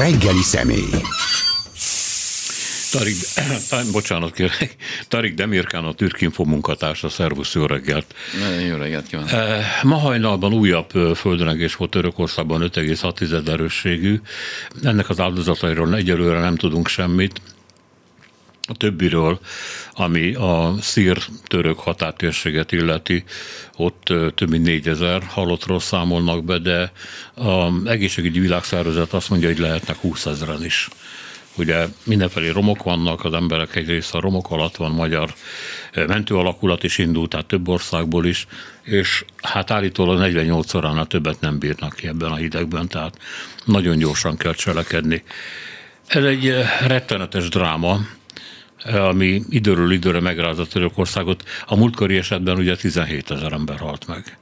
reggeli személy. Tarik, bocsánat kérlek, Tarik Demirkán a Türkinfo munkatársa, szervusz, jó reggelt. Jó reggelt kívánok. Ma hajnalban újabb földrengés volt Törökországban 5,6 erősségű. Ennek az áldozatairól egyelőre nem tudunk semmit. A többiről, ami a szír-török határtérséget illeti, ott több mint négyezer halottról számolnak be, de az egészségügyi világszervezet azt mondja, hogy lehetnek 20 ezeren is. Ugye mindenfelé romok vannak, az emberek egy része a romok alatt van, magyar mentő alakulat is indult, tehát több országból is, és hát állítólag 48 óránál többet nem bírnak ki ebben a hidegben, tehát nagyon gyorsan kell cselekedni. Ez egy rettenetes dráma, ami időről időre megrázott Törökországot. A múltkori esetben ugye 17 ezer ember halt meg.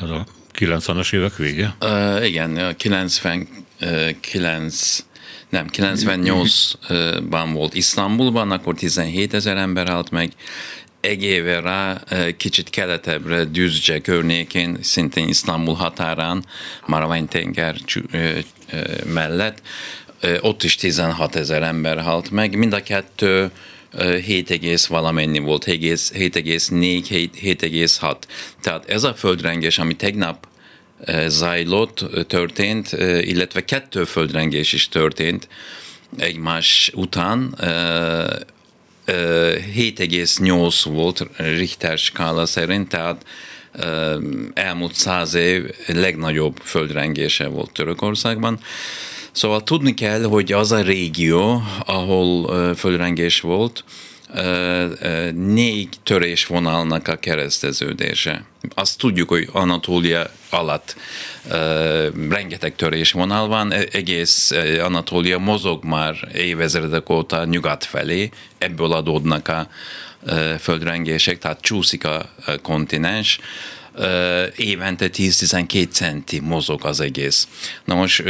Ez a 90-es évek vége? Uh, igen, 99 nem, 98-ban volt Isztambulban, akkor 17 ezer ember halt meg, egy éve rá kicsit keletebbre, Düzce környékén, szintén Isztambul határán, Maravain-tenger mellett, ott is 16 ezer ember halt meg, mind a kettő 7, valamennyi volt, 7,4, 7,6. Tehát ez a földrengés, ami tegnap zajlott, történt, illetve kettő földrengés is történt egymás után. 7,8 volt Richter skála szerint, tehát elmúlt száz év legnagyobb földrengése volt Törökországban. Szóval tudni kell, hogy az a régió, ahol földrengés volt, négy törésvonalnak a kereszteződése. Azt tudjuk, hogy Anatólia alatt rengeteg törésvonal van, e, egész Anatólia mozog már évezredek óta nyugat felé, ebből adódnak a földrengések, tehát csúszik a kontinens, évente 10-12 centi mozog az egész. Na most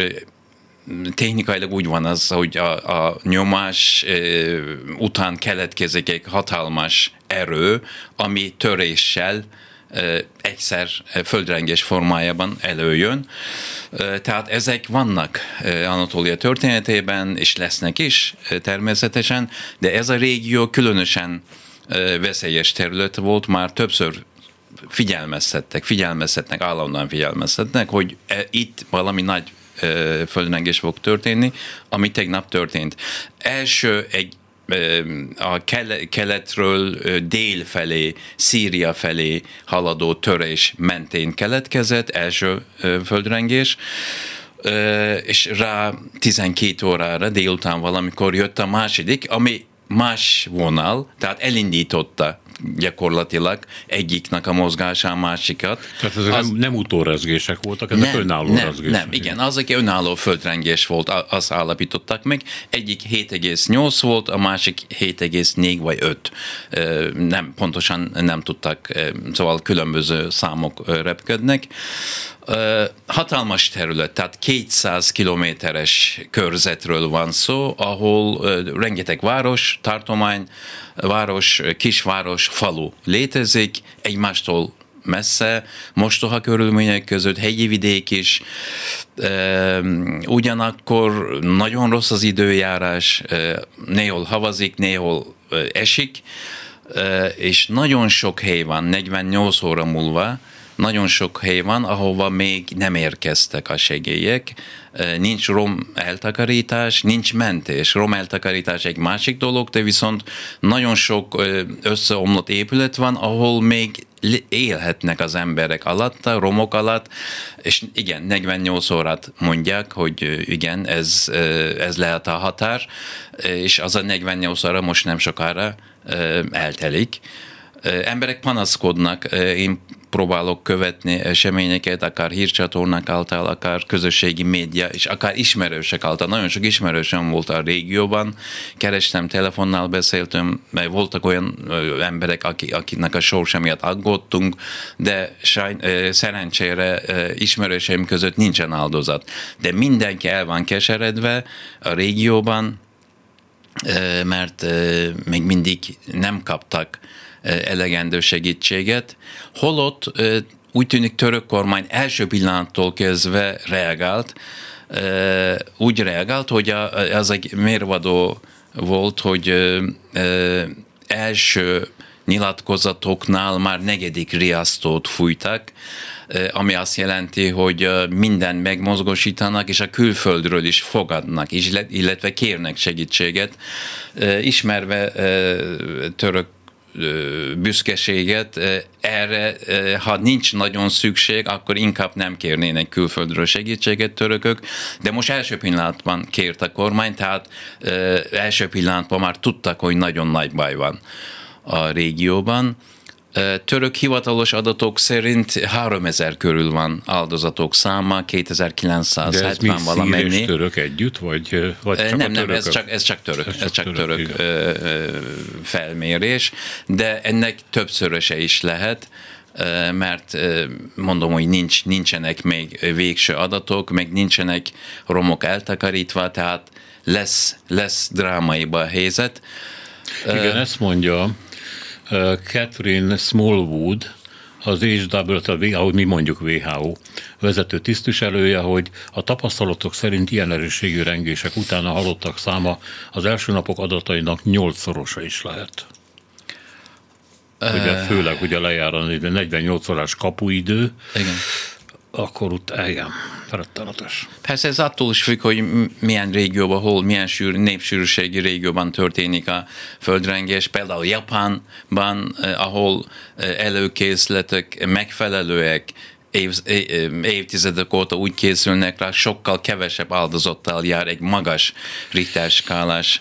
technikailag úgy van az, hogy a, a nyomás e, után keletkezik egy hatalmas erő, ami töréssel e, egyszer földrengés formájában előjön. E, tehát ezek vannak Anatólia történetében, és lesznek is természetesen, de ez a régió különösen veszélyes terület volt, már többször figyelmeztettek, figyelmeztetnek, állandóan figyelmeztetnek, hogy itt valami nagy földrengés fog történni, ami tegnap történt. Első egy a keletről dél felé, Szíria felé haladó törés mentén keletkezett, első földrengés, és rá 12 órára délután valamikor jött a második, ami más vonal, tehát elindította gyakorlatilag egyiknek a mozgásán másikat. Tehát ezek az, nem, nem utórezgések voltak, ezek nem, önálló nem, rezgések. Nem, igen, az, aki önálló földrengés volt, azt állapítottak meg. Egyik 7,8 volt, a másik 7,4 vagy 5. Nem, pontosan nem tudtak, szóval különböző számok repködnek. Hatalmas terület, tehát 200 kilométeres körzetről van szó, ahol rengeteg város, tartomány, város, kisváros, falu létezik, egymástól messze, mostoha körülmények között, hegyi vidék is, ugyanakkor nagyon rossz az időjárás, néhol havazik, néhol esik, és nagyon sok hely van, 48 óra múlva, nagyon sok hely van, ahova még nem érkeztek a segélyek, nincs rom eltakarítás, nincs mentés. Rom eltakarítás egy másik dolog, de viszont nagyon sok összeomlott épület van, ahol még élhetnek az emberek alatt, a romok alatt, és igen, 48 órát mondják, hogy igen, ez, ez lehet a határ, és az a 48 óra most nem sokára eltelik. Emberek panaszkodnak, én próbálok követni eseményeket, akár hírcsatornák által, akár közösségi média, és akár ismerősek által. Nagyon sok ismerősöm volt a régióban, kerestem, telefonnal beszéltem, mert voltak olyan emberek, akik, akiknek a sorsa miatt aggódtunk, de sajn, szerencsére ismerőseim között nincsen áldozat. De mindenki el van keseredve a régióban, mert még mindig nem kaptak elegendő segítséget, holott úgy tűnik török kormány első pillanattól kezdve reagált, úgy reagált, hogy az egy mérvadó volt, hogy első nyilatkozatoknál már negyedik riasztót fújtak, ami azt jelenti, hogy minden megmozgosítanak, és a külföldről is fogadnak, illetve kérnek segítséget. Ismerve török büszkeséget, erre, ha nincs nagyon szükség, akkor inkább nem kérnének külföldről segítséget törökök, de most első pillanatban kért a kormány, tehát első pillanatban már tudtak, hogy nagyon nagy baj van a régióban. Török hivatalos adatok szerint 3000 körül van áldozatok száma, 2970 valamennyi. De török együtt, vagy, vagy csak Nem, nem, ez csak, ez csak török, ez, ez csak, török, török felmérés, de ennek többszöröse is lehet mert mondom, hogy nincs, nincsenek még végső adatok, meg nincsenek romok eltakarítva, tehát lesz, lesz drámaiba a helyzet. Igen, ezt mondja Catherine Smallwood, az WHO, ahogy mi mondjuk WHO vezető tisztviselője, hogy a tapasztalatok szerint ilyen erősségű rengések után a halottak száma az első napok adatainak nyolcszorosa is lehet. Ugye főleg ugye lejár a 48 órás kapuidő, Igen akkor ott igen, rettenetes. Persze ez attól is függ, hogy milyen régióban, hol, milyen sűr, népsűrűségi régióban történik a földrengés. Például Japánban, eh, ahol eh, előkészletek megfelelőek, év, évtizedek óta úgy készülnek rá, sokkal kevesebb áldozattal jár egy magas Richter skálás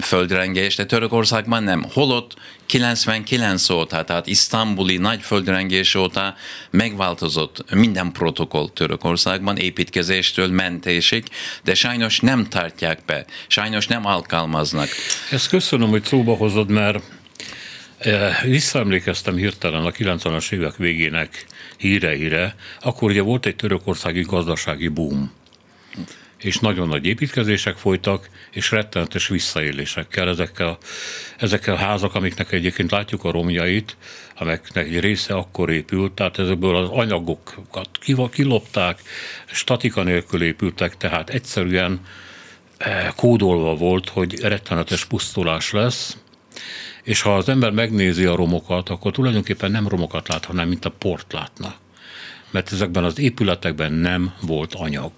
földrengés, de Törökországban nem. Holott 99 óta, tehát isztambuli nagy földrengés óta megváltozott minden protokoll Törökországban, építkezéstől mentésig, de sajnos nem tartják be, sajnos nem alkalmaznak. Ezt köszönöm, hogy szóba hozod, mert Visszaemlékeztem hirtelen a 90-as évek végének híre-híre, akkor ugye volt egy törökországi gazdasági boom és nagyon nagy építkezések folytak, és rettenetes visszaélésekkel ezekkel, ezekkel a házak, amiknek egyébként látjuk a romjait, amelyeknek egy része akkor épült, tehát ezekből az anyagokat kilopták, statika nélkül épültek, tehát egyszerűen eh, kódolva volt, hogy rettenetes pusztulás lesz, és ha az ember megnézi a romokat, akkor tulajdonképpen nem romokat lát, hanem mint a port látna. Mert ezekben az épületekben nem volt anyag.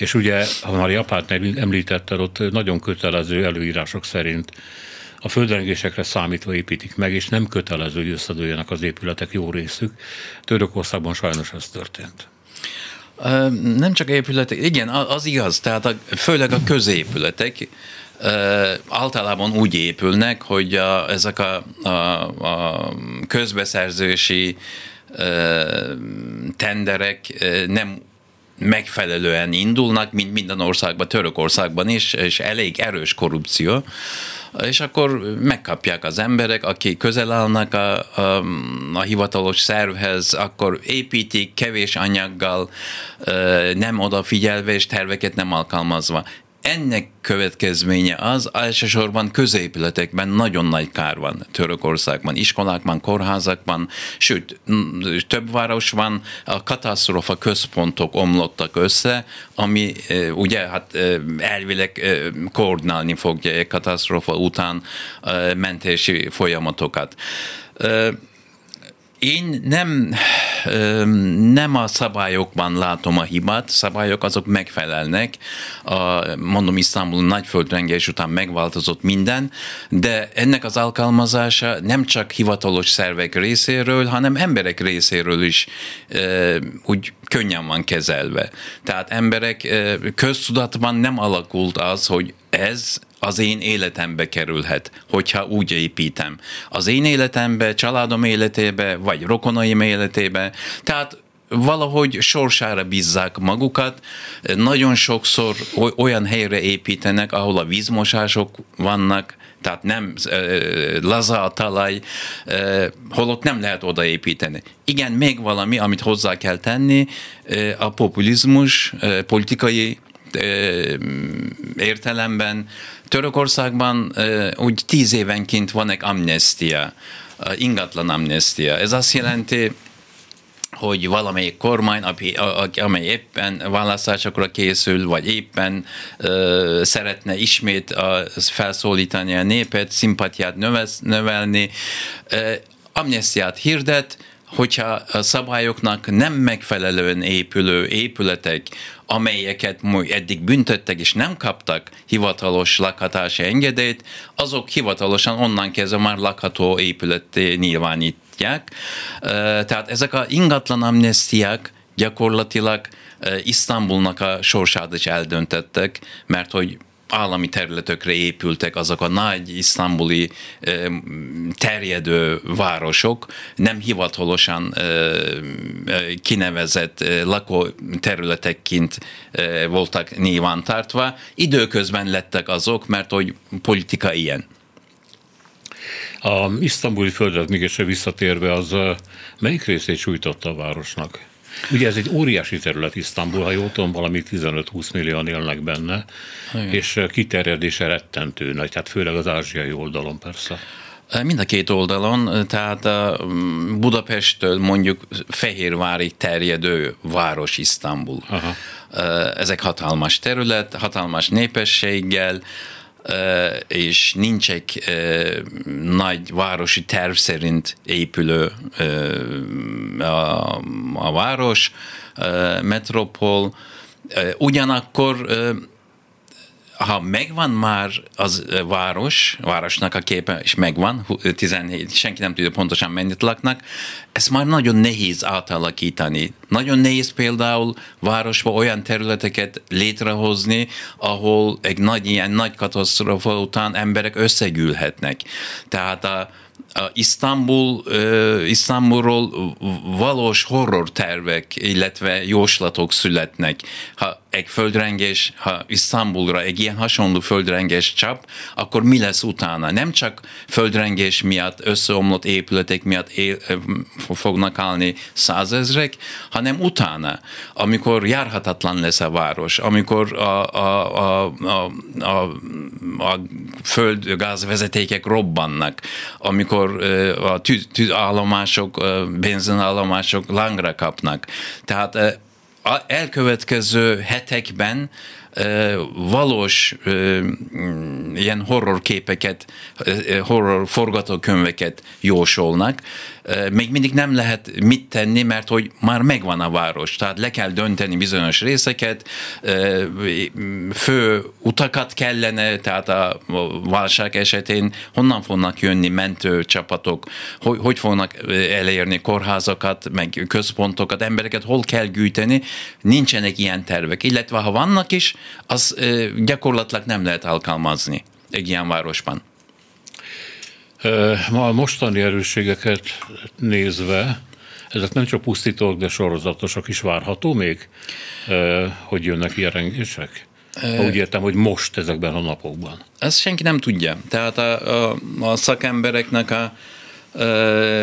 És ugye, ha már Japánt említetted, ott nagyon kötelező előírások szerint a földrengésekre számítva építik meg, és nem kötelező, hogy összedőjenek az épületek jó részük. Törökországban sajnos ez történt. Nem csak épületek, igen, az igaz, tehát a, főleg a középületek általában úgy épülnek, hogy a, ezek a, a, a közbeszerzési tenderek nem megfelelően indulnak, mint minden országban, Törökországban is, és elég erős korrupció, és akkor megkapják az emberek, akik közel állnak a, a, a hivatalos szervhez, akkor építik kevés anyaggal, nem odafigyelve és terveket nem alkalmazva ennek következménye az, elsősorban középületekben nagyon nagy kár van Törökországban, iskolákban, kórházakban, sőt, több város van, a katasztrófa központok omlottak össze, ami ugye hát elvileg koordinálni fogja egy katasztrófa után mentési folyamatokat. Én nem, nem a szabályokban látom a hibát, szabályok azok megfelelnek. A, mondom, Isztambul nagy földrengés után megváltozott minden, de ennek az alkalmazása nem csak hivatalos szervek részéről, hanem emberek részéről is úgy könnyen van kezelve. Tehát emberek köztudatban nem alakult az, hogy ez az én életembe kerülhet, hogyha úgy építem. Az én életembe, családom életébe, vagy rokonaim életébe. Tehát valahogy sorsára bízzák magukat. Nagyon sokszor olyan helyre építenek, ahol a vízmosások vannak, tehát nem laza a talaj, holott nem lehet odaépíteni. Igen, még valami, amit hozzá kell tenni, a populizmus, politikai értelemben Törökországban úgy tíz évenként van egy amnestia, ingatlan amnestia. Ez azt jelenti, hogy valamelyik kormány, amely éppen választásokra készül, vagy éppen ö, szeretne ismét a, felszólítani a népet, szimpatiát növelni, ö, amnestiát hirdet, hogyha a szabályoknak nem megfelelően épülő épületek, amelyeket eddig büntettek és nem kaptak hivatalos lakhatási engedélyt, azok hivatalosan onnan kezdve már lakható épületé nyilvánítják. Tehát ezek a ingatlan amnestiák gyakorlatilag Isztambulnak a sorsát is eldöntettek, mert hogy állami területekre épültek azok a nagy isztambuli terjedő városok, nem hivatalosan kinevezett lakóterületekként voltak nyilvántartva. Időközben lettek azok, mert hogy politika ilyen. A isztambuli földre mégis visszatérve, az melyik részét sújtotta a városnak? Ugye ez egy óriási terület Isztambul, ha jól tudom, valami 15-20 millióan élnek benne, Igen. és kiterjedése rettentő nagy, tehát főleg az ázsiai oldalon persze. Mind a két oldalon, tehát Budapesttől mondjuk Fehérvárig terjedő város Isztambul. Aha. Ezek hatalmas terület, hatalmas népességgel, és nincs egy nagy városi terv szerint épülő a, a város, metropol, ugyanakkor ha megvan már az város, városnak a képe, és megvan, 17, senki nem tudja pontosan mennyit laknak, ezt már nagyon nehéz átalakítani. Nagyon nehéz például városba olyan területeket létrehozni, ahol egy nagy ilyen nagy katasztrófa után emberek összegyűlhetnek. Tehát a, Isztambul, Isztambulról valós horror tervek, illetve jóslatok születnek. Ha egy földrengés, ha Isztambulra egy ilyen hasonló földrengés csap, akkor mi lesz utána? Nem csak földrengés miatt, összeomlott épületek miatt él, fognak állni százezrek, hanem utána, amikor járhatatlan lesz a város, amikor a, a, a, a, a, a földgázvezetékek robbannak, amikor a tűzállomások, benzinállomások langra kapnak. Tehát elkövetkező hetekben valós ilyen horror képeket, horror forgatókönyveket jósolnak, még mindig nem lehet mit tenni, mert hogy már megvan a város, tehát le kell dönteni bizonyos részeket, fő utakat kellene, tehát a válság esetén honnan fognak jönni mentőcsapatok, hogy, hogy fognak elérni kórházakat, meg központokat, embereket hol kell gyűjteni, nincsenek ilyen tervek, illetve ha vannak is, az gyakorlatilag nem lehet alkalmazni egy ilyen városban. Ma a mostani erősségeket nézve, ezek nem csak pusztítók, de sorozatosak is várható még, hogy jönnek ilyen rengések? Ha úgy értem, hogy most ezekben a napokban. Ezt senki nem tudja. Tehát a, a, a szakembereknek a, a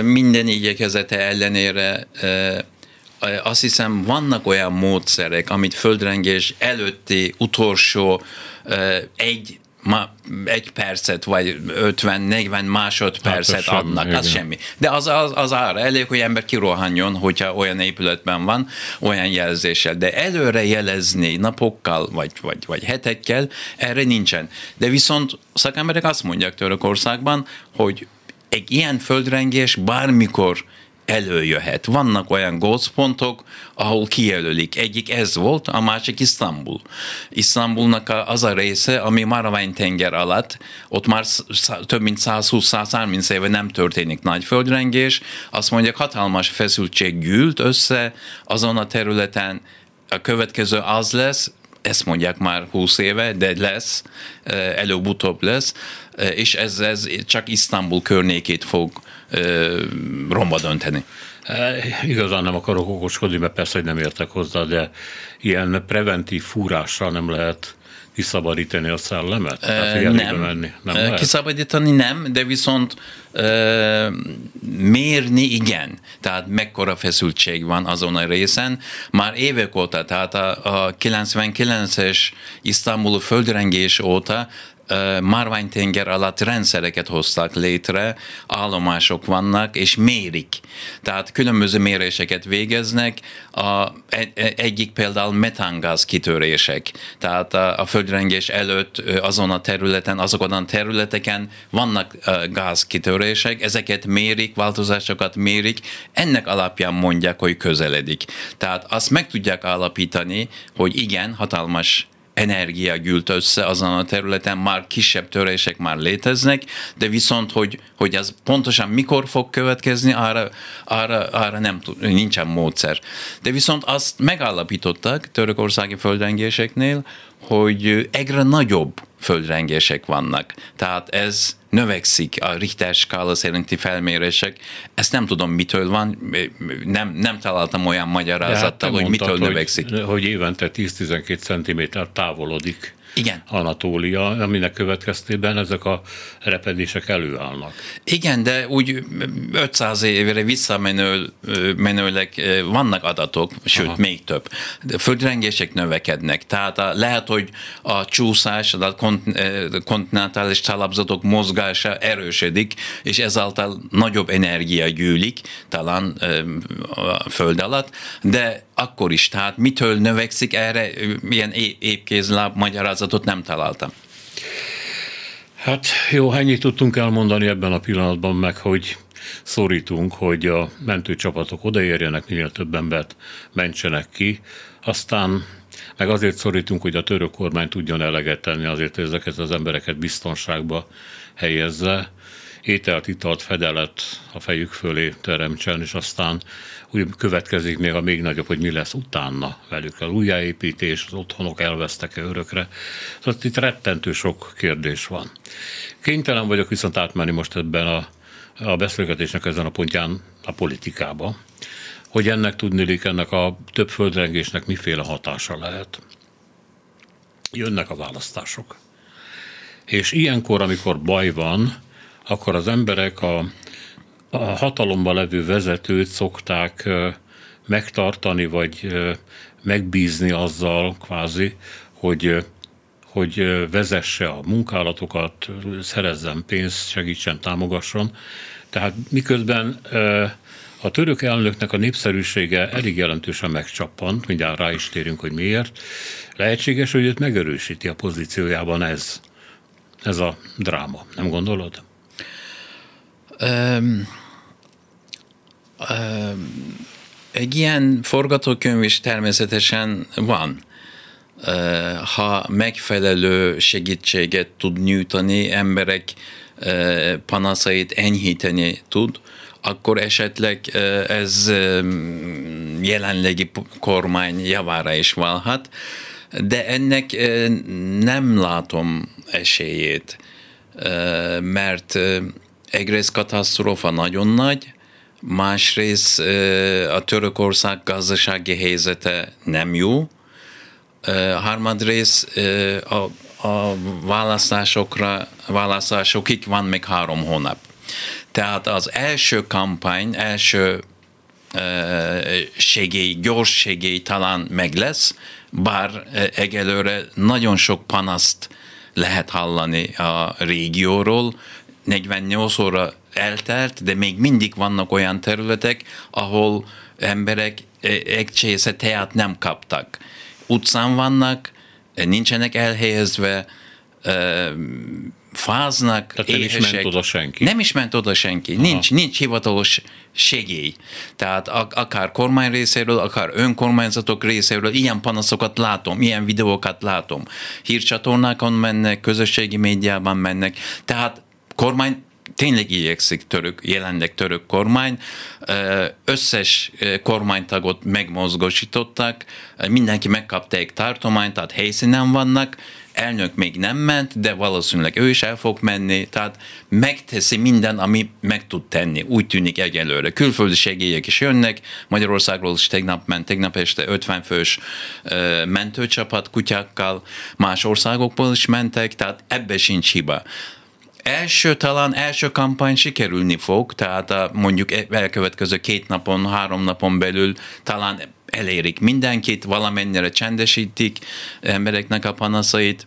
minden igyekezete ellenére azt hiszem vannak olyan módszerek, amit földrengés előtti utolsó egy ma egy percet, vagy 50-40 másodpercet hát az adnak, semmi, az igen. semmi. De az, az, az ára elég, hogy ember kirohanjon, hogyha olyan épületben van, olyan jelzéssel. De előre jelezni napokkal, vagy, vagy, vagy hetekkel, erre nincsen. De viszont szakemberek azt mondják Törökországban, hogy egy ilyen földrengés bármikor előjöhet. Vannak olyan gócpontok, ahol kijelölik. Egyik ez volt, a másik Isztambul. Isztambulnak az a része, ami Marvány tenger alatt, ott már több mint 120-130 éve nem történik nagy földrengés. Azt mondják, hatalmas feszültség gyűlt össze azon a területen, a következő az lesz, ezt mondják már 20 éve, de lesz, előbb-utóbb lesz, és ez, ez csak Isztambul környékét fog romba dönteni. Igazán nem akarok okoskodni, mert persze, hogy nem értek hozzá, de ilyen preventív fúrással nem lehet kiszabadítani a szellemet? Tehát, nem. Menni. nem lehet? Kiszabadítani nem, de viszont mérni igen. Tehát mekkora feszültség van azon a részen. Már évek óta, tehát a, a 99-es Isztambul földrengés óta Marványtenger alatt rendszereket hoztak létre, állomások vannak, és mérik. Tehát különböző méréseket végeznek, a, e, e, egyik például metángáz kitörések. Tehát a, a földrengés előtt azon a területen, azokon a területeken vannak gázkitörések, ezeket mérik, változásokat mérik, ennek alapján mondják, hogy közeledik. Tehát azt meg tudják állapítani, hogy igen, hatalmas energia gyűlt össze azon a területen, már kisebb törések már léteznek, de viszont, hogy, hogy ez pontosan mikor fog következni, arra, arra, arra nem tud, nincsen módszer. De viszont azt megállapítottak törökországi földrengéseknél, hogy egyre nagyobb földrengések vannak. Tehát ez növekszik a Richter skála szerinti felmérések. Ezt nem tudom, mitől van, nem, nem találtam olyan magyarázattal, hát hogy mondtad, mitől növekszik. Hogy, hogy évente 10-12 cm távolodik igen. Anatólia, aminek következtében ezek a repedések előállnak. Igen, de úgy 500 évre visszamenő, menőleg vannak adatok, sőt, Aha. még több. De földrengések növekednek, tehát a, lehet, hogy a csúszás, a kontinentális talapzatok mozgása erősödik, és ezáltal nagyobb energia gyűlik, talán a föld alatt, de akkor is. Tehát mitől növekszik erre, ilyen épkézláb magyarázatot nem találtam. Hát jó, ennyit tudtunk elmondani ebben a pillanatban meg, hogy szorítunk, hogy a mentőcsapatok odaérjenek, minél több embert mentsenek ki, aztán meg azért szorítunk, hogy a török kormány tudjon eleget tenni azért, hogy ezeket az embereket biztonságba helyezze, ételt, italt, fedelet a fejük fölé teremtsen, és aztán úgy következik még a még nagyobb, hogy mi lesz utána velük. Az újjáépítés, az otthonok elvesztek-e örökre. Tehát itt rettentő sok kérdés van. Kénytelen vagyok viszont átmenni most ebben a, a beszélgetésnek ezen a pontján a politikába, hogy ennek tudnilik, ennek a több földrengésnek miféle hatása lehet. Jönnek a választások. És ilyenkor, amikor baj van, akkor az emberek a a hatalomban levő vezetőt szokták megtartani, vagy megbízni azzal kvázi, hogy, hogy vezesse a munkálatokat, szerezzen pénzt, segítsen, támogasson. Tehát miközben a török elnöknek a népszerűsége elég jelentősen megcsappant, mindjárt rá is térünk, hogy miért. Lehetséges, hogy őt megerősíti a pozíciójában ez, ez a dráma. Nem gondolod? Um, um, egy ilyen forgatókönyv is természetesen van. Uh, ha megfelelő segítséget tud nyújtani, emberek uh, panaszait enyhíteni tud, akkor esetleg ez jelenlegi kormány javára is válhat, de ennek nem látom esélyét, mert egyrészt katasztrófa nagyon nagy, másrészt a Törökország gazdasági helyzete nem jó, harmadrészt a, a választásokra, választásokig van még három hónap. Tehát az első kampány, első segély, gyors segély talán meg lesz, bár egyelőre nagyon sok panaszt lehet hallani a régióról, 48 óra eltelt, de még mindig vannak olyan területek, ahol emberek egy csésze teát nem kaptak. Utcán vannak, nincsenek elhelyezve, fáznak, Tehát nem is ment oda senki. Nem is ment oda senki. Nincs, nincs hivatalos segély. Tehát akár kormány részéről, akár önkormányzatok részéről ilyen panaszokat látom, ilyen videókat látom. Hírcsatornákon mennek, közösségi médiában mennek. Tehát kormány tényleg igyekszik török, jelenleg török kormány, összes kormánytagot megmozgosították, mindenki megkapta egy tartományt, tehát helyszínen vannak, elnök még nem ment, de valószínűleg ő is el fog menni, tehát megteszi minden, ami meg tud tenni, úgy tűnik egyelőre. Külföldi segélyek is jönnek, Magyarországról is tegnap ment, tegnap este 50 fős mentőcsapat kutyákkal, más országokból is mentek, tehát ebbe sincs hiba első talán első kampány sikerülni fog, tehát a, mondjuk e, elkövetkező két napon, három napon belül talán elérik mindenkit, valamennyire csendesítik embereknek a panaszait,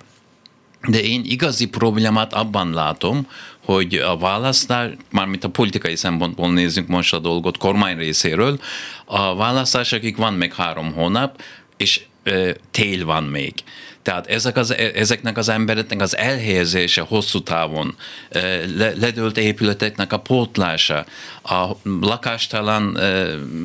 de én igazi problémát abban látom, hogy a választás, mármint a politikai szempontból nézzük most a dolgot kormány részéről, a választásokig van még három hónap, és e, tél van még. Tehát ezek az, ezeknek az embereknek az elhelyezése hosszú távon, ledőlt épületeknek a pótlása, a lakástalan,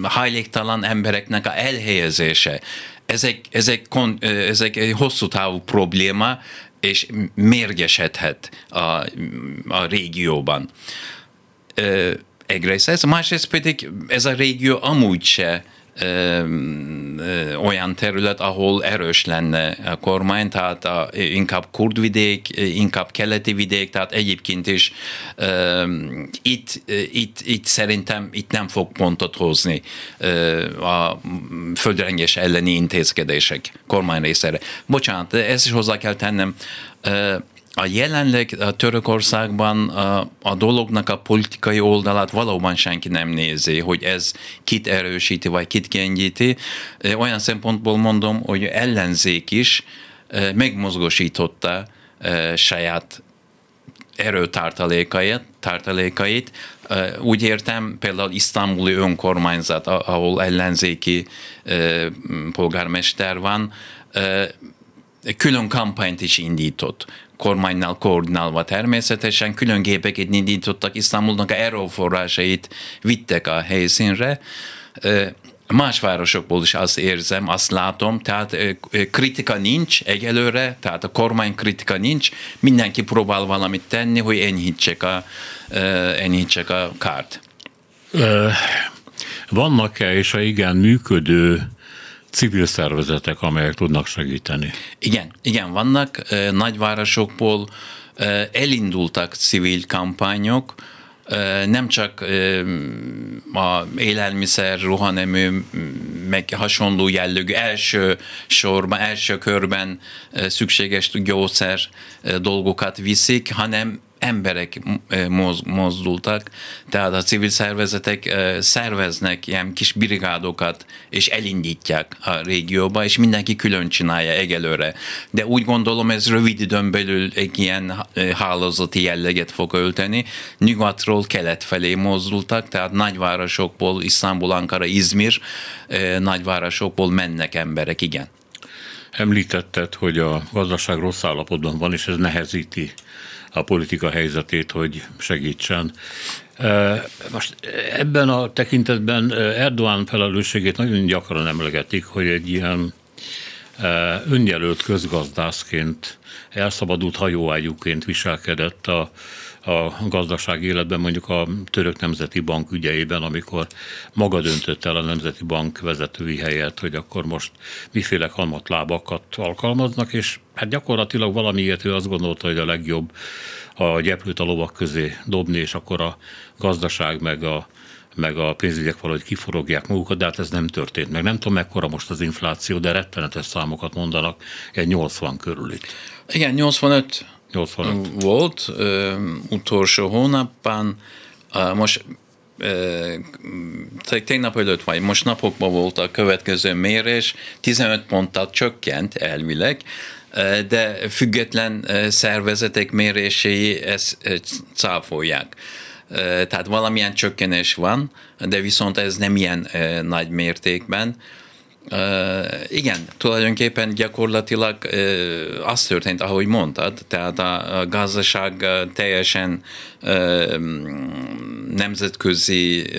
hajléktalan embereknek a elhelyezése, ezek, ezek, ezek egy hosszú távú probléma, és mérgesedhet a, a régióban. Egyrészt ez, másrészt pedig ez a régió amúgy se olyan terület, ahol erős lenne a kormány, tehát a, inkább kurdvidék, inkább keleti vidék, tehát egyébként is itt, itt, itt szerintem itt nem fog pontot hozni a földrengés elleni intézkedések kormány részére. Bocsánat, ezt is hozzá kell tennem, a jelenleg a Törökországban a, a dolognak a politikai oldalát valóban senki nem nézi, hogy ez kit erősíti, vagy kit gyengíti. Olyan szempontból mondom, hogy ellenzék is megmozgosította saját erőtartalékait, tartalékait. Úgy értem, például isztambuli önkormányzat, ahol ellenzéki polgármester van, külön kampányt is indított kormánynál koordinálva természetesen, külön gépeket indítottak, Isztambulnak erőforrásait vittek a helyszínre, Más városokból is azt érzem, azt látom, tehát kritika nincs egyelőre, tehát a kormány kritika nincs, mindenki próbál valamit tenni, hogy enyhítsek a, enyhítsek a kárt. Vannak-e, és a igen működő civil szervezetek, amelyek tudnak segíteni. Igen, igen, vannak nagyvárosokból elindultak civil kampányok, nem csak a élelmiszer, ruhanemű, meg hasonló jellegű első sorban, első körben szükséges gyógyszer dolgokat viszik, hanem emberek mozdultak, tehát a civil szervezetek szerveznek ilyen kis brigádokat, és elindítják a régióba, és mindenki külön csinálja egyelőre. De úgy gondolom, ez rövid időn belül egy ilyen hálózati jelleget fog ölteni. Nyugatról kelet felé mozdultak, tehát nagyvárosokból, Isztambul, Ankara, Izmir, nagyvárosokból mennek emberek, igen. Említetted, hogy a gazdaság rossz állapotban van, és ez nehezíti a politika helyzetét, hogy segítsen. Most ebben a tekintetben Erdoğan felelősségét nagyon gyakran emlegetik, hogy egy ilyen önjelölt közgazdászként, elszabadult hajóágyúként viselkedett a a gazdaság életben, mondjuk a Török Nemzeti Bank ügyeiben, amikor maga döntött el a Nemzeti Bank vezetői helyet, hogy akkor most miféle kamatlábakat alkalmaznak, és hát gyakorlatilag valamiért ő azt gondolta, hogy a legjobb a gyeplőt a lovak közé dobni, és akkor a gazdaság meg a meg a pénzügyek valahogy kiforogják magukat, de hát ez nem történt meg. Nem tudom, mekkora most az infláció, de rettenetes számokat mondanak, egy 80 körül itt. Igen, 85 85. volt ö, utolsó hónapban, most tegnap előtt vagy most napokban volt a következő mérés, 15 ponttal csökkent elvileg, de független szervezetek mérései ezt cáfolják. Tehát valamilyen csökkenés van, de viszont ez nem ilyen nagy mértékben. Igen, tulajdonképpen gyakorlatilag az történt, ahogy mondtad, tehát a, gazdaság teljesen nemzetközi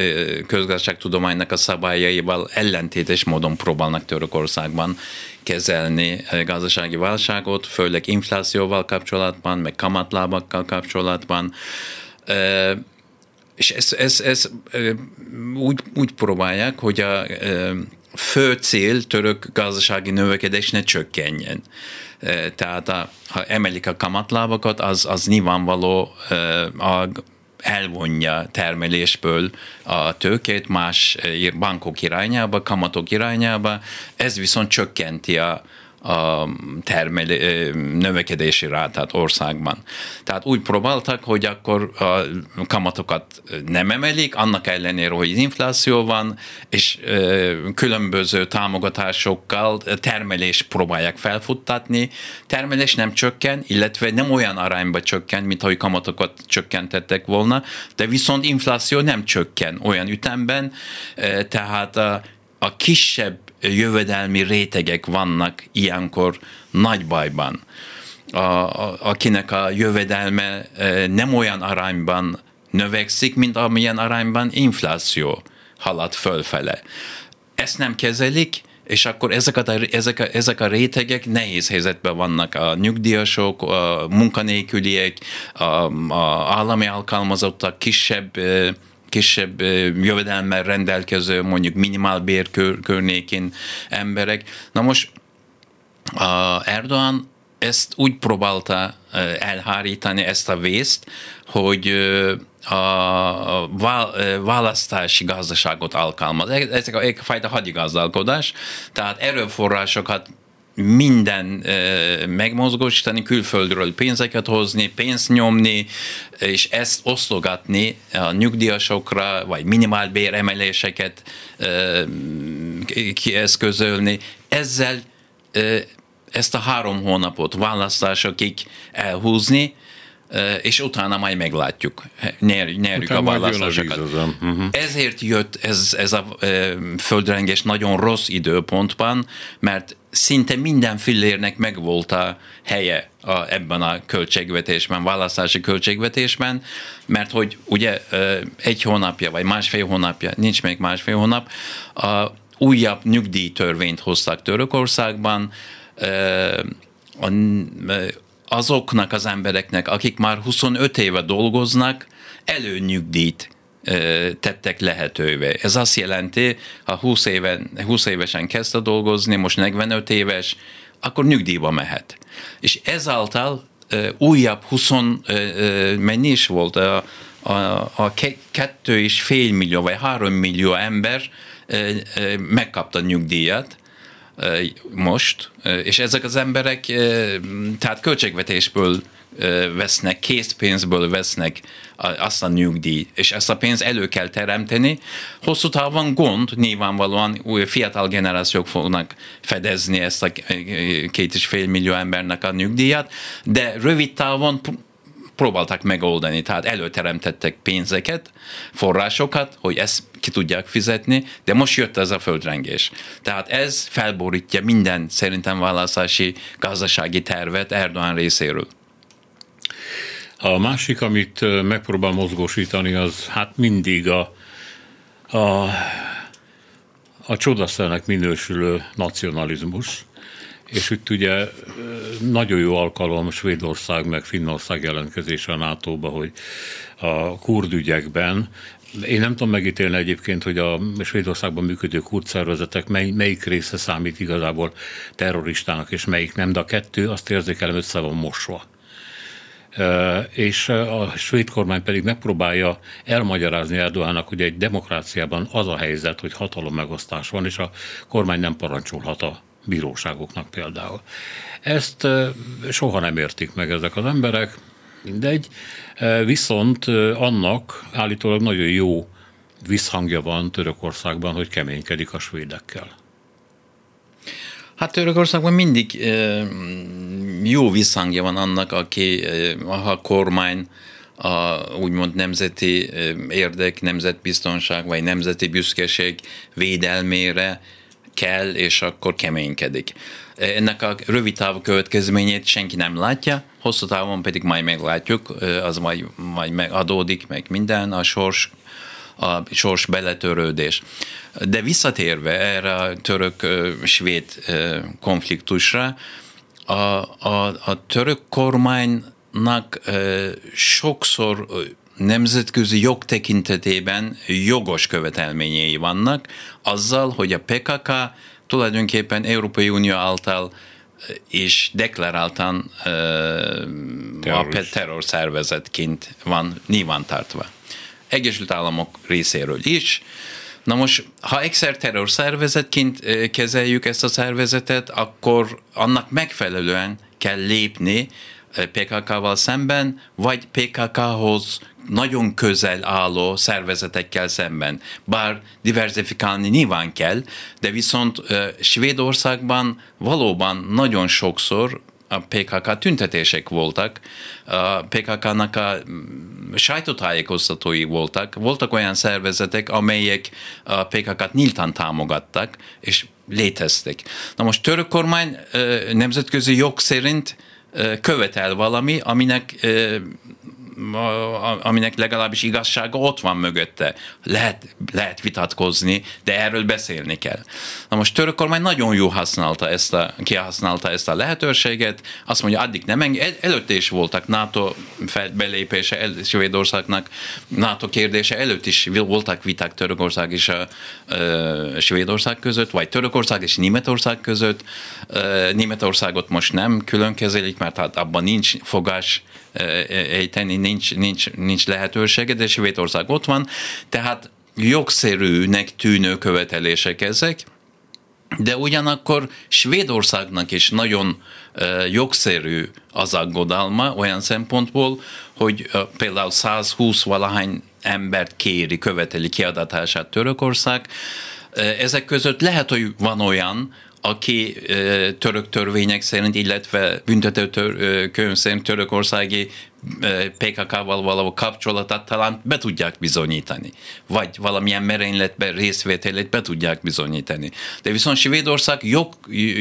közgazdaságtudománynak a szabályaival ellentétes módon próbálnak Törökországban kezelni gazdasági válságot, főleg inflációval kapcsolatban, meg kamatlábakkal kapcsolatban. És ez, ez, ez úgy, úgy próbálják, hogy a fő cél török gazdasági növekedés ne csökkenjen. Tehát ha emelik a kamatlábakat, az, az nyilvánvaló a, elvonja termelésből a tőkét más bankok irányába, kamatok irányába, ez viszont csökkenti a, a termelé, növekedési rátát országban. Tehát úgy próbáltak, hogy akkor a kamatokat nem emelik, annak ellenére, hogy infláció van, és különböző támogatásokkal termelés próbálják felfuttatni. Termelés nem csökken, illetve nem olyan arányba csökken, mint ahogy kamatokat csökkentettek volna, de viszont infláció nem csökken olyan ütemben, tehát a kisebb jövedelmi rétegek vannak ilyenkor nagy bajban. A, a, akinek a jövedelme nem olyan arányban növekszik, mint amilyen arányban infláció halad fölfele. Ezt nem kezelik, és akkor ezek a, ezek, a, ezek a rétegek nehéz helyzetben vannak. A nyugdíjasok, a munkanélküliek, a, a állami alkalmazottak, kisebb kisebb jövedelmmel rendelkező, mondjuk minimálbér kör, környékén emberek. Na most a Erdogan ezt úgy próbálta elhárítani ezt a vészt, hogy a választási gazdaságot alkalmaz. Ez egy fajta hadigazdálkodás, tehát erőforrásokat minden megmozgósítani, külföldről pénzeket hozni, pénzt nyomni, és ezt osztogatni a nyugdíjasokra, vagy minimálbér emeléseket kieszközölni. Ezzel ezt a három hónapot választásokig elhúzni, és utána majd meglátjuk, nyer, nyerjük utána a választásokat. Uh-huh. Ezért jött ez, ez a földrengés nagyon rossz időpontban, mert szinte minden fillérnek megvolt a helye a, ebben a költségvetésben, választási költségvetésben, mert hogy ugye egy hónapja, vagy másfél hónapja, nincs még másfél hónap, a újabb nyugdíjtörvényt hoztak Törökországban, a, azoknak az embereknek, akik már 25 éve dolgoznak, előnyugdíjt tettek lehetővé. Ez azt jelenti, ha 20, éven, 20 évesen kezdte dolgozni, most 45 éves, akkor nyugdíjba mehet. És ezáltal újabb 20, mennyi is volt, a, a, a kettő és fél millió vagy három millió ember megkapta nyugdíjat, most, és ezek az emberek tehát költségvetésből vesznek, készpénzből vesznek azt a nyugdíj, és ezt a pénzt elő kell teremteni. Hosszú távon gond, nyilvánvalóan új fiatal generációk fognak fedezni ezt a két és fél millió embernek a nyugdíjat, de rövid távon próbálták megoldani, tehát előteremtettek pénzeket, forrásokat, hogy ezt ki tudják fizetni, de most jött ez a földrengés. Tehát ez felborítja minden szerintem választási gazdasági tervet Erdogan részéről. A másik, amit megpróbál mozgósítani, az hát mindig a, a, a csodaszernek minősülő nacionalizmus, és itt ugye nagyon jó alkalom Svédország meg Finnország jelentkezése a NATO-ba, hogy a kurd ügyekben. Én nem tudom megítélni egyébként, hogy a Svédországban működő kurd szervezetek mely, melyik része számít igazából terroristának, és melyik nem, de a kettő azt érzékelem össze van mosva. És a svéd kormány pedig megpróbálja elmagyarázni Erdogának, hogy egy demokráciában az a helyzet, hogy hatalom megosztás van, és a kormány nem parancsolhat a bíróságoknak például. Ezt soha nem értik meg ezek az emberek, mindegy, viszont annak állítólag nagyon jó visszhangja van Törökországban, hogy keménykedik a svédekkel. Hát Törökországban mindig jó visszhangja van annak, aki a kormány a úgymond nemzeti érdek, nemzetbiztonság vagy nemzeti büszkeség védelmére kell, és akkor keménykedik. Ennek a rövid távú következményét senki nem látja, hosszú távon pedig majd meglátjuk, az majd, majd megadódik, meg minden, a sors a sors beletörődés. De visszatérve erre a török-svéd konfliktusra, a, a, a török kormánynak sokszor nemzetközi jog tekintetében jogos követelményei vannak, azzal, hogy a PKK tulajdonképpen Európai Unió által és deklaráltan uh, a terrorszervezetként van nyilvántartva. Egyesült Államok részéről is, Na most, ha egyszer terrorszervezetként kezeljük ezt a szervezetet, akkor annak megfelelően kell lépni PKK-val szemben, vagy PKK-hoz nagyon közel álló szervezetekkel szemben. Bár diversifikálni nyilván kell, de viszont Svédországban valóban nagyon sokszor a PKK tüntetések voltak, a PKK-nak a mm, sajtótájékoztatói voltak, voltak olyan szervezetek, amelyek a PKK-t nyíltan támogattak, és léteztek. Na most török kormány nemzetközi jog szerint követel valami, aminek aminek legalábbis igazsága ott van mögötte. Lehet, lehet vitatkozni, de erről beszélni kell. Na most török kormány nagyon jó használta ezt a, kihasználta ezt a lehetőséget, azt mondja, addig nem enged, előtte is voltak NATO belépése el, Svédországnak, NATO kérdése előtt is voltak viták Törökország és a, a Svédország között, vagy Törökország és Németország között. Németországot most nem külön kezelik, mert hát abban nincs fogás ejteni, nincs, nincs, nincs lehetősége, de Svédország ott van, tehát jogszerűnek tűnő követelések ezek, de ugyanakkor Svédországnak is nagyon uh, jogszerű az aggodalma olyan szempontból, hogy például 120 valahány embert kéri, követeli kiadatását Törökország. Ezek között lehet, hogy van olyan, aki török törvények szerint, illetve büntető tör, könyv szerint törökországi PKK-val való kapcsolatát talán be tudják bizonyítani, vagy valamilyen merényletben részvételét be tudják bizonyítani. De viszont Svédország jog,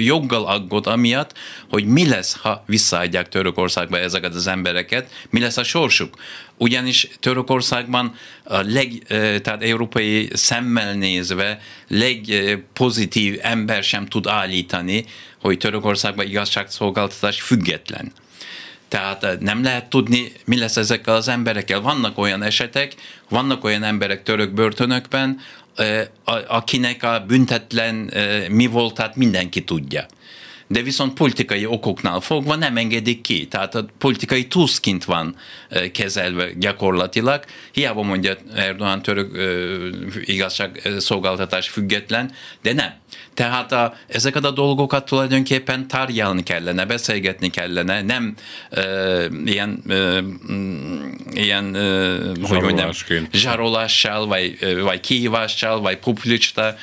joggal aggód amiatt, hogy mi lesz, ha visszaadják Törökországba ezeket az embereket, mi lesz a sorsuk. Ugyanis Törökországban a leg, tehát európai szemmel nézve legpozitív ember sem tud állítani, hogy Törökországban igazságszolgáltatás független. Tehát eh, nem lehet tudni, mi lesz ezekkel az emberekkel. Vannak olyan esetek, vannak olyan emberek török börtönökben, eh, akinek a büntetlen eh, mi volt, tehát mindenki tudja de viszont politikai okoknál fogva nem engedik ki. Tehát a politikai túszkint van kezelve gyakorlatilag. Hiába mondja Erdogan török igazságszolgáltatás független, de nem. Tehát a, ezeket a dolgokat tulajdonképpen tárgyalni kellene, beszélgetni kellene, nem uh, ilyen, uh, ilyen uh, hogy mondjam, zsarolással, vagy, vagy kihívással, vagy populista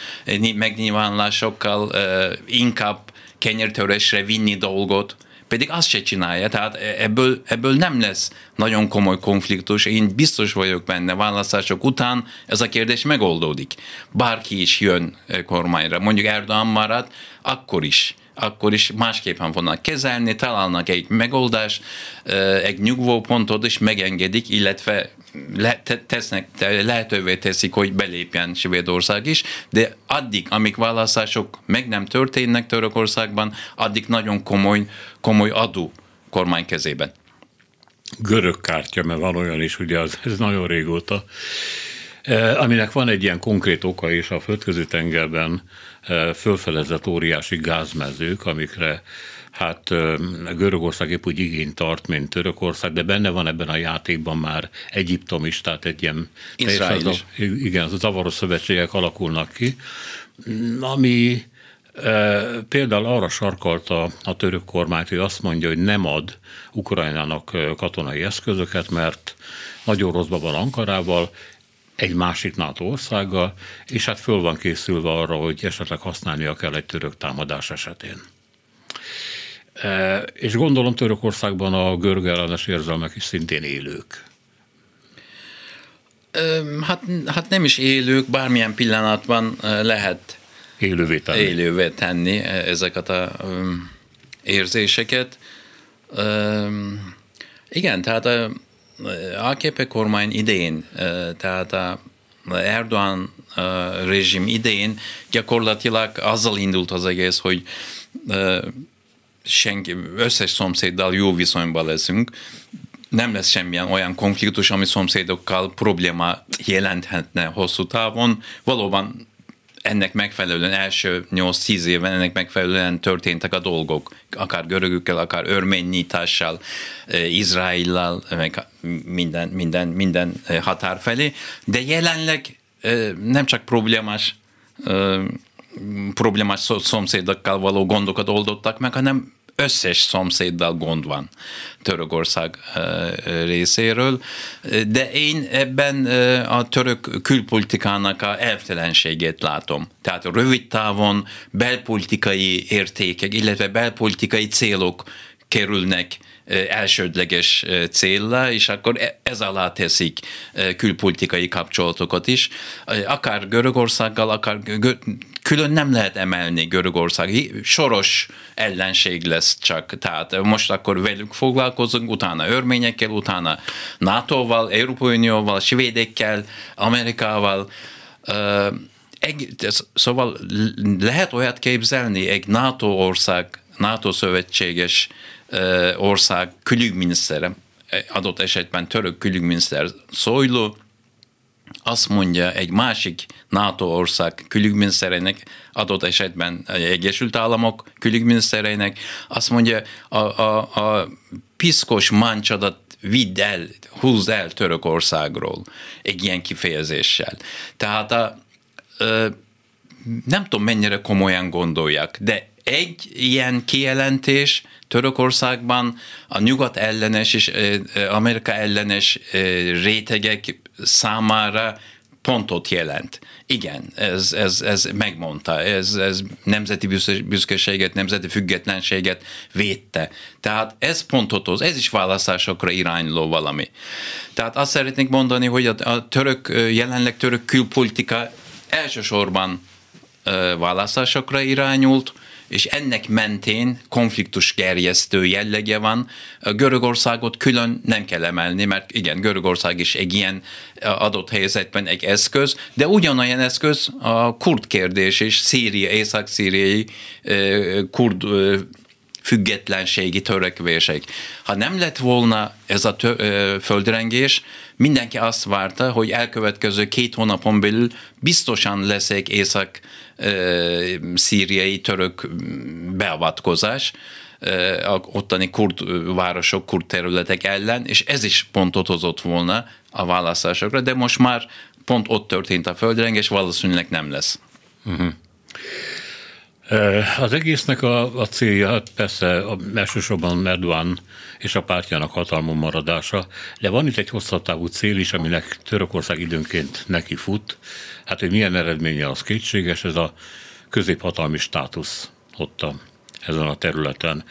megnyilvánulásokkal uh, inkább kenyertörésre vinni dolgot, pedig azt se csinálja, tehát ebből, ebből nem lesz nagyon komoly konfliktus. Én biztos vagyok benne, választások után ez a kérdés megoldódik. Bárki is jön kormányra, mondjuk Erdogan marad, akkor is akkor is másképpen fognak kezelni, találnak egy megoldást, egy nyugvópontot, és megengedik, illetve le, tesznek, lehetővé teszik, hogy belépjen Svédország is, de addig, amíg választások meg nem történnek Törökországban, addig nagyon komoly, komoly adó kormány kezében. Görög kártya, mert van olyan is, ugye az, ez nagyon régóta, aminek van egy ilyen konkrét oka is a földközi tengerben fölfelezett óriási gázmezők, amikre hát Görögország épp úgy igényt tart, mint Törökország, de benne van ebben a játékban már Egyiptom is, tehát egy ilyen Izrael is. igen, az zavaros szövetségek alakulnak ki, ami Például arra sarkalta a török kormányt, hogy azt mondja, hogy nem ad Ukrajnának katonai eszközöket, mert nagyon rosszban van Ankarával, egy másik NATO országgal, és hát föl van készülve arra, hogy esetleg használnia kell egy török támadás esetén. E, és gondolom Törökországban a görög ellenes érzelmek is szintén élők. Hát, hát nem is élők, bármilyen pillanatban lehet élővé tenni, élővé tenni ezeket a érzéseket. Igen, tehát a AKP kormány idején, tehát a Erdogan rezsim idején gyakorlatilag azzal indult az egész, hogy senki, összes szomszéddal jó viszonyban leszünk, nem lesz semmilyen olyan konfliktus, ami szomszédokkal probléma jelenthetne hosszú távon. Valóban ennek megfelelően első 8-10 évben ennek megfelelően történtek a dolgok, akár görögükkel, akár örménynyitással, eh, Izraellel, meg minden, minden, minden határ felé, de jelenleg nem csak problémás problémás szomszédokkal való gondokat oldottak meg, hanem összes szomszéddal gond van Törökország részéről, de én ebben a török külpolitikának a elvtelenségét látom. Tehát rövid távon belpolitikai értékek, illetve belpolitikai célok kerülnek elsődleges célra, és akkor e, ez alá teszik külpolitikai kapcsolatokat is. Akár Görögországgal, akár külön nem lehet emelni Görögország. Soros ellenség lesz csak. Tehát most akkor velük foglalkozunk, utána örményekkel, utána NATO-val, Európai Unióval, svédekkel, Amerikával. Szóval lehet olyat képzelni, egy NATO ország, NATO szövetséges ország külügyminisztere, adott esetben török külügyminiszter Szojló, azt mondja egy másik NATO ország külügyminisztereinek, adott esetben Egyesült Államok külügyminisztereinek, azt mondja, a, a, a piszkos mancsadat vidd el, húzd el Törökországról egy ilyen kifejezéssel. Tehát a, a, nem tudom mennyire komolyan gondolják, de egy ilyen kijelentés Törökországban a nyugat ellenes és Amerika ellenes rétegek számára pontot jelent. Igen, ez, ez, ez megmondta, ez, ez nemzeti büszkeséget, nemzeti függetlenséget védte. Tehát ez pontot hoz, ez is választásokra irányuló valami. Tehát azt szeretnék mondani, hogy a, a török, jelenleg török külpolitika elsősorban választásokra irányult, és ennek mentén konfliktus gerjesztő jellege van. Görögországot külön nem kell emelni, mert igen, Görögország is egy ilyen adott helyzetben egy eszköz, de ugyanolyan eszköz a kurd kérdés és Szíria, észak-szíriai kurd függetlenségi törekvések. Ha nem lett volna ez a tö- földrengés, mindenki azt várta, hogy elkövetkező két hónapon belül biztosan lesz egy észak szíriai török beavatkozás, ottani kurd városok, kurd területek ellen, és ez is pontot hozott volna a választásokra, de most már pont ott történt a földrengés, valószínűleg nem lesz. Uh-huh. Az egésznek a, a célja hát persze a, elsősorban Erdogan és a pártjának hatalmon maradása, de van itt egy hosszabb távú cél is, aminek Törökország időnként neki fut. Hát, hogy milyen eredménye az kétséges, ez a középhatalmi státusz ott a, ezen a területen.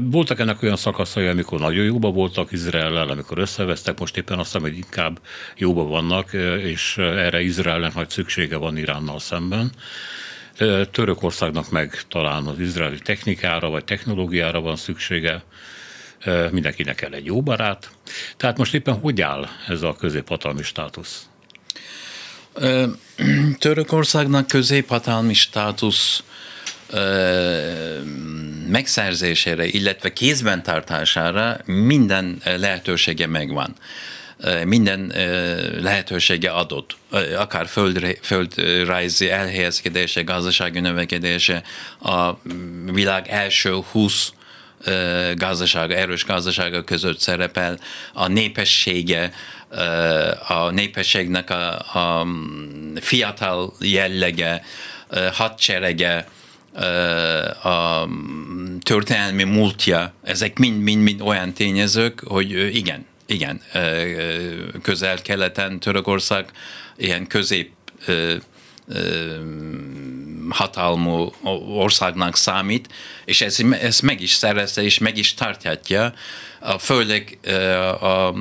Voltak ennek olyan szakaszai, amikor nagyon jóba voltak Izraellel, amikor összevesztek, most éppen azt hiszem, hogy inkább jóba vannak, és erre Izraelnek nagy szüksége van Iránnal szemben. Törökországnak meg talán az izraeli technikára vagy technológiára van szüksége, mindenkinek kell egy jó barát. Tehát most éppen hogy áll ez a középhatalmi státusz? Törökországnak középhatalmi státusz megszerzésére, illetve kézben tartására minden lehetősége megvan minden lehetősége adott, akár földre, földrajzi elhelyezkedése, gazdasági növekedése, a világ első 20 gazdasága, erős gazdasága között szerepel, a népessége, a népességnek a, a fiatal jellege, hadserege, a történelmi múltja, ezek mind-mind olyan tényezők, hogy igen, igen, közel-keleten Törökország ilyen közép hatalmú országnak számít, és ez, ez meg is szerezte, és meg is tarthatja, főleg a, a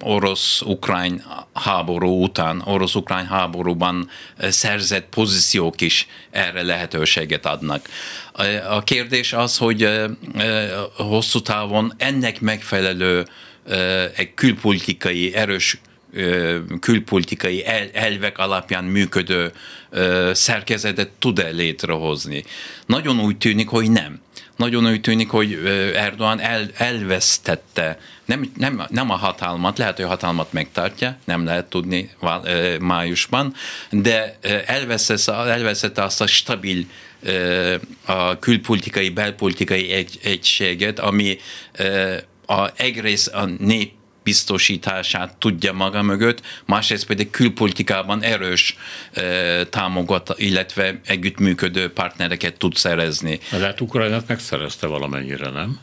orosz-ukrán háború után, orosz-ukrán háborúban szerzett pozíciók is erre lehetőséget adnak. A kérdés az, hogy hosszú távon ennek megfelelő egy külpolitikai erős külpolitikai elvek alapján működő szerkezetet tud-e létrehozni. Nagyon úgy tűnik, hogy nem. Nagyon úgy tűnik, hogy Erdogan el, elvesztette nem, nem, nem a hatalmat, lehet, hogy a hatalmat megtartja, nem lehet tudni májusban, de elveszette, elveszette azt a stabil a külpolitikai, belpolitikai egy, egységet, ami a egész a nép biztosítását tudja maga mögött, másrészt pedig külpolitikában erős támogat, illetve együttműködő partnereket tud szerezni. De hát Ukrajnát megszerezte valamennyire, nem?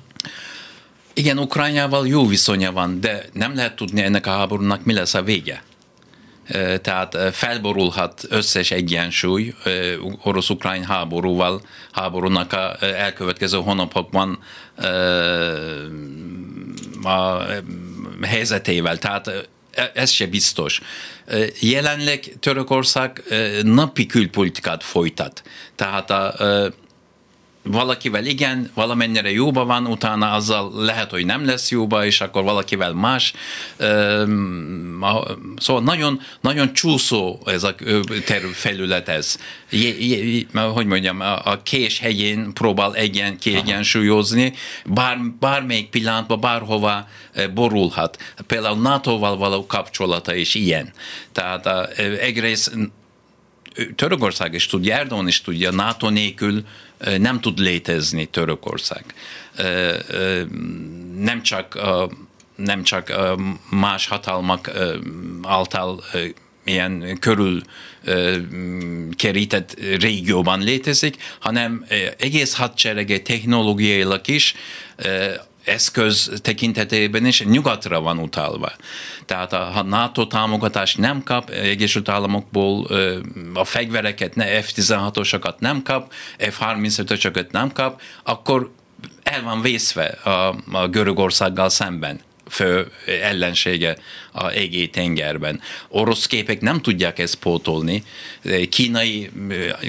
Igen, Ukrajnával jó viszonya van, de nem lehet tudni ennek a háborúnak mi lesz a vége tehát felborulhat összes egyensúly orosz-ukrán háborúval, háborúnak a elkövetkező hónapokban a helyzetével. Tehát ez se biztos. Jelenleg Törökország napi külpolitikát folytat. Tehát a valakivel igen, valamennyire jóba van, utána azzal lehet, hogy nem lesz jóba, és akkor valakivel más. Szóval nagyon, nagyon csúszó ez a felület ez. Hogy mondjam, a kés hegyén próbál egyen, kiegyensúlyozni, bár, bármelyik pillanatban, bárhova borulhat. Például NATO-val való kapcsolata is ilyen. Tehát egyrészt Törökország is tudja, Erdogan is tudja, NATO nélkül nem tud létezni Törökország. Nem csak, nem csak más hatalmak által ilyen körül kerített régióban létezik, hanem egész hadserege technológiailag is eszköz tekintetében is nyugatra van utalva. Tehát ha NATO támogatást nem kap, Egyesült Államokból a fegyvereket, ne F-16-osakat nem kap, F-35-ösöket nem kap, akkor el van vészve a, a Görögországgal szemben fő ellensége a égé tengerben. Orosz képek nem tudják ezt pótolni, kínai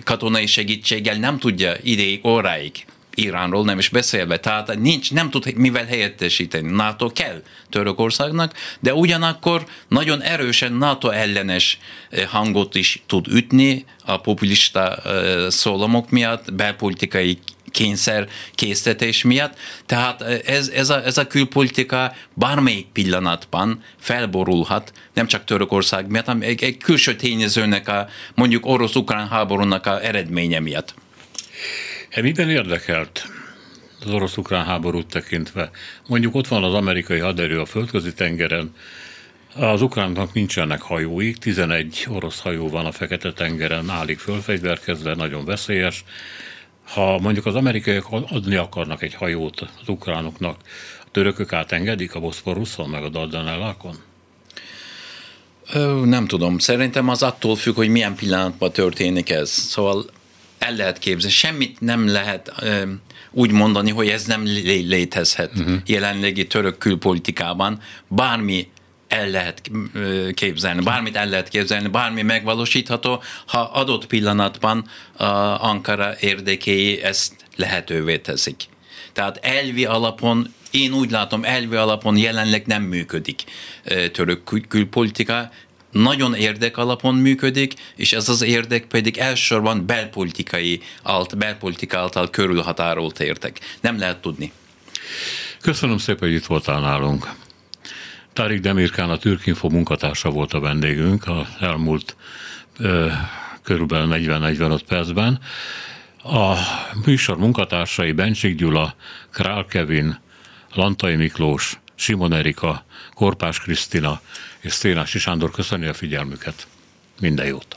katonai segítséggel nem tudja ideig, óráig Iránról nem is beszélve, tehát nincs, nem tud mivel helyettesíteni. NATO kell Törökországnak, de ugyanakkor nagyon erősen NATO ellenes eh, hangot is tud ütni a populista eh, szólamok miatt, belpolitikai kényszer késztetés miatt. Tehát eh, ez, ez, a, ez a külpolitika bármelyik pillanatban felborulhat, nem csak Törökország miatt, hanem egy, egy külső tényezőnek, a, mondjuk orosz-ukrán háborúnak a eredménye miatt. E miben érdekelt az orosz-ukrán háborút tekintve? Mondjuk ott van az amerikai haderő a földközi tengeren, az ukránoknak nincsenek hajóik, 11 orosz hajó van a Fekete-tengeren, állik fölfegyverkezve, nagyon veszélyes. Ha mondjuk az amerikaiak adni akarnak egy hajót az ukránoknak, a törökök átengedik a Boszporuszon, meg a Dardanellákon? Nem tudom. Szerintem az attól függ, hogy milyen pillanatban történik ez. Szóval el lehet képzelni. Semmit nem lehet úgy mondani, hogy ez nem létezhet uh-huh. jelenlegi török külpolitikában. Bármi el lehet képzelni, bármit el lehet képzelni, bármi megvalósítható, ha adott pillanatban a Ankara érdekéi ezt lehetővé teszik. Tehát elvi alapon én úgy látom, elvi alapon jelenleg nem működik török külpolitika, nagyon érdek alapon működik, és ez az érdek pedig elsősorban belpolitikai alt, belpolitika által körülhatárolt értek. Nem lehet tudni. Köszönöm szépen, hogy itt voltál nálunk. Tárik Demirkán, a Türkinfo munkatársa volt a vendégünk az elmúlt ö, körülbelül 40-45 percben. A műsor munkatársai Bencsik Gyula, Král Kevin, Lantai Miklós, Simon Erika, Korpás Krisztina és Szénási Sándor köszöni a figyelmüket. Minden jót!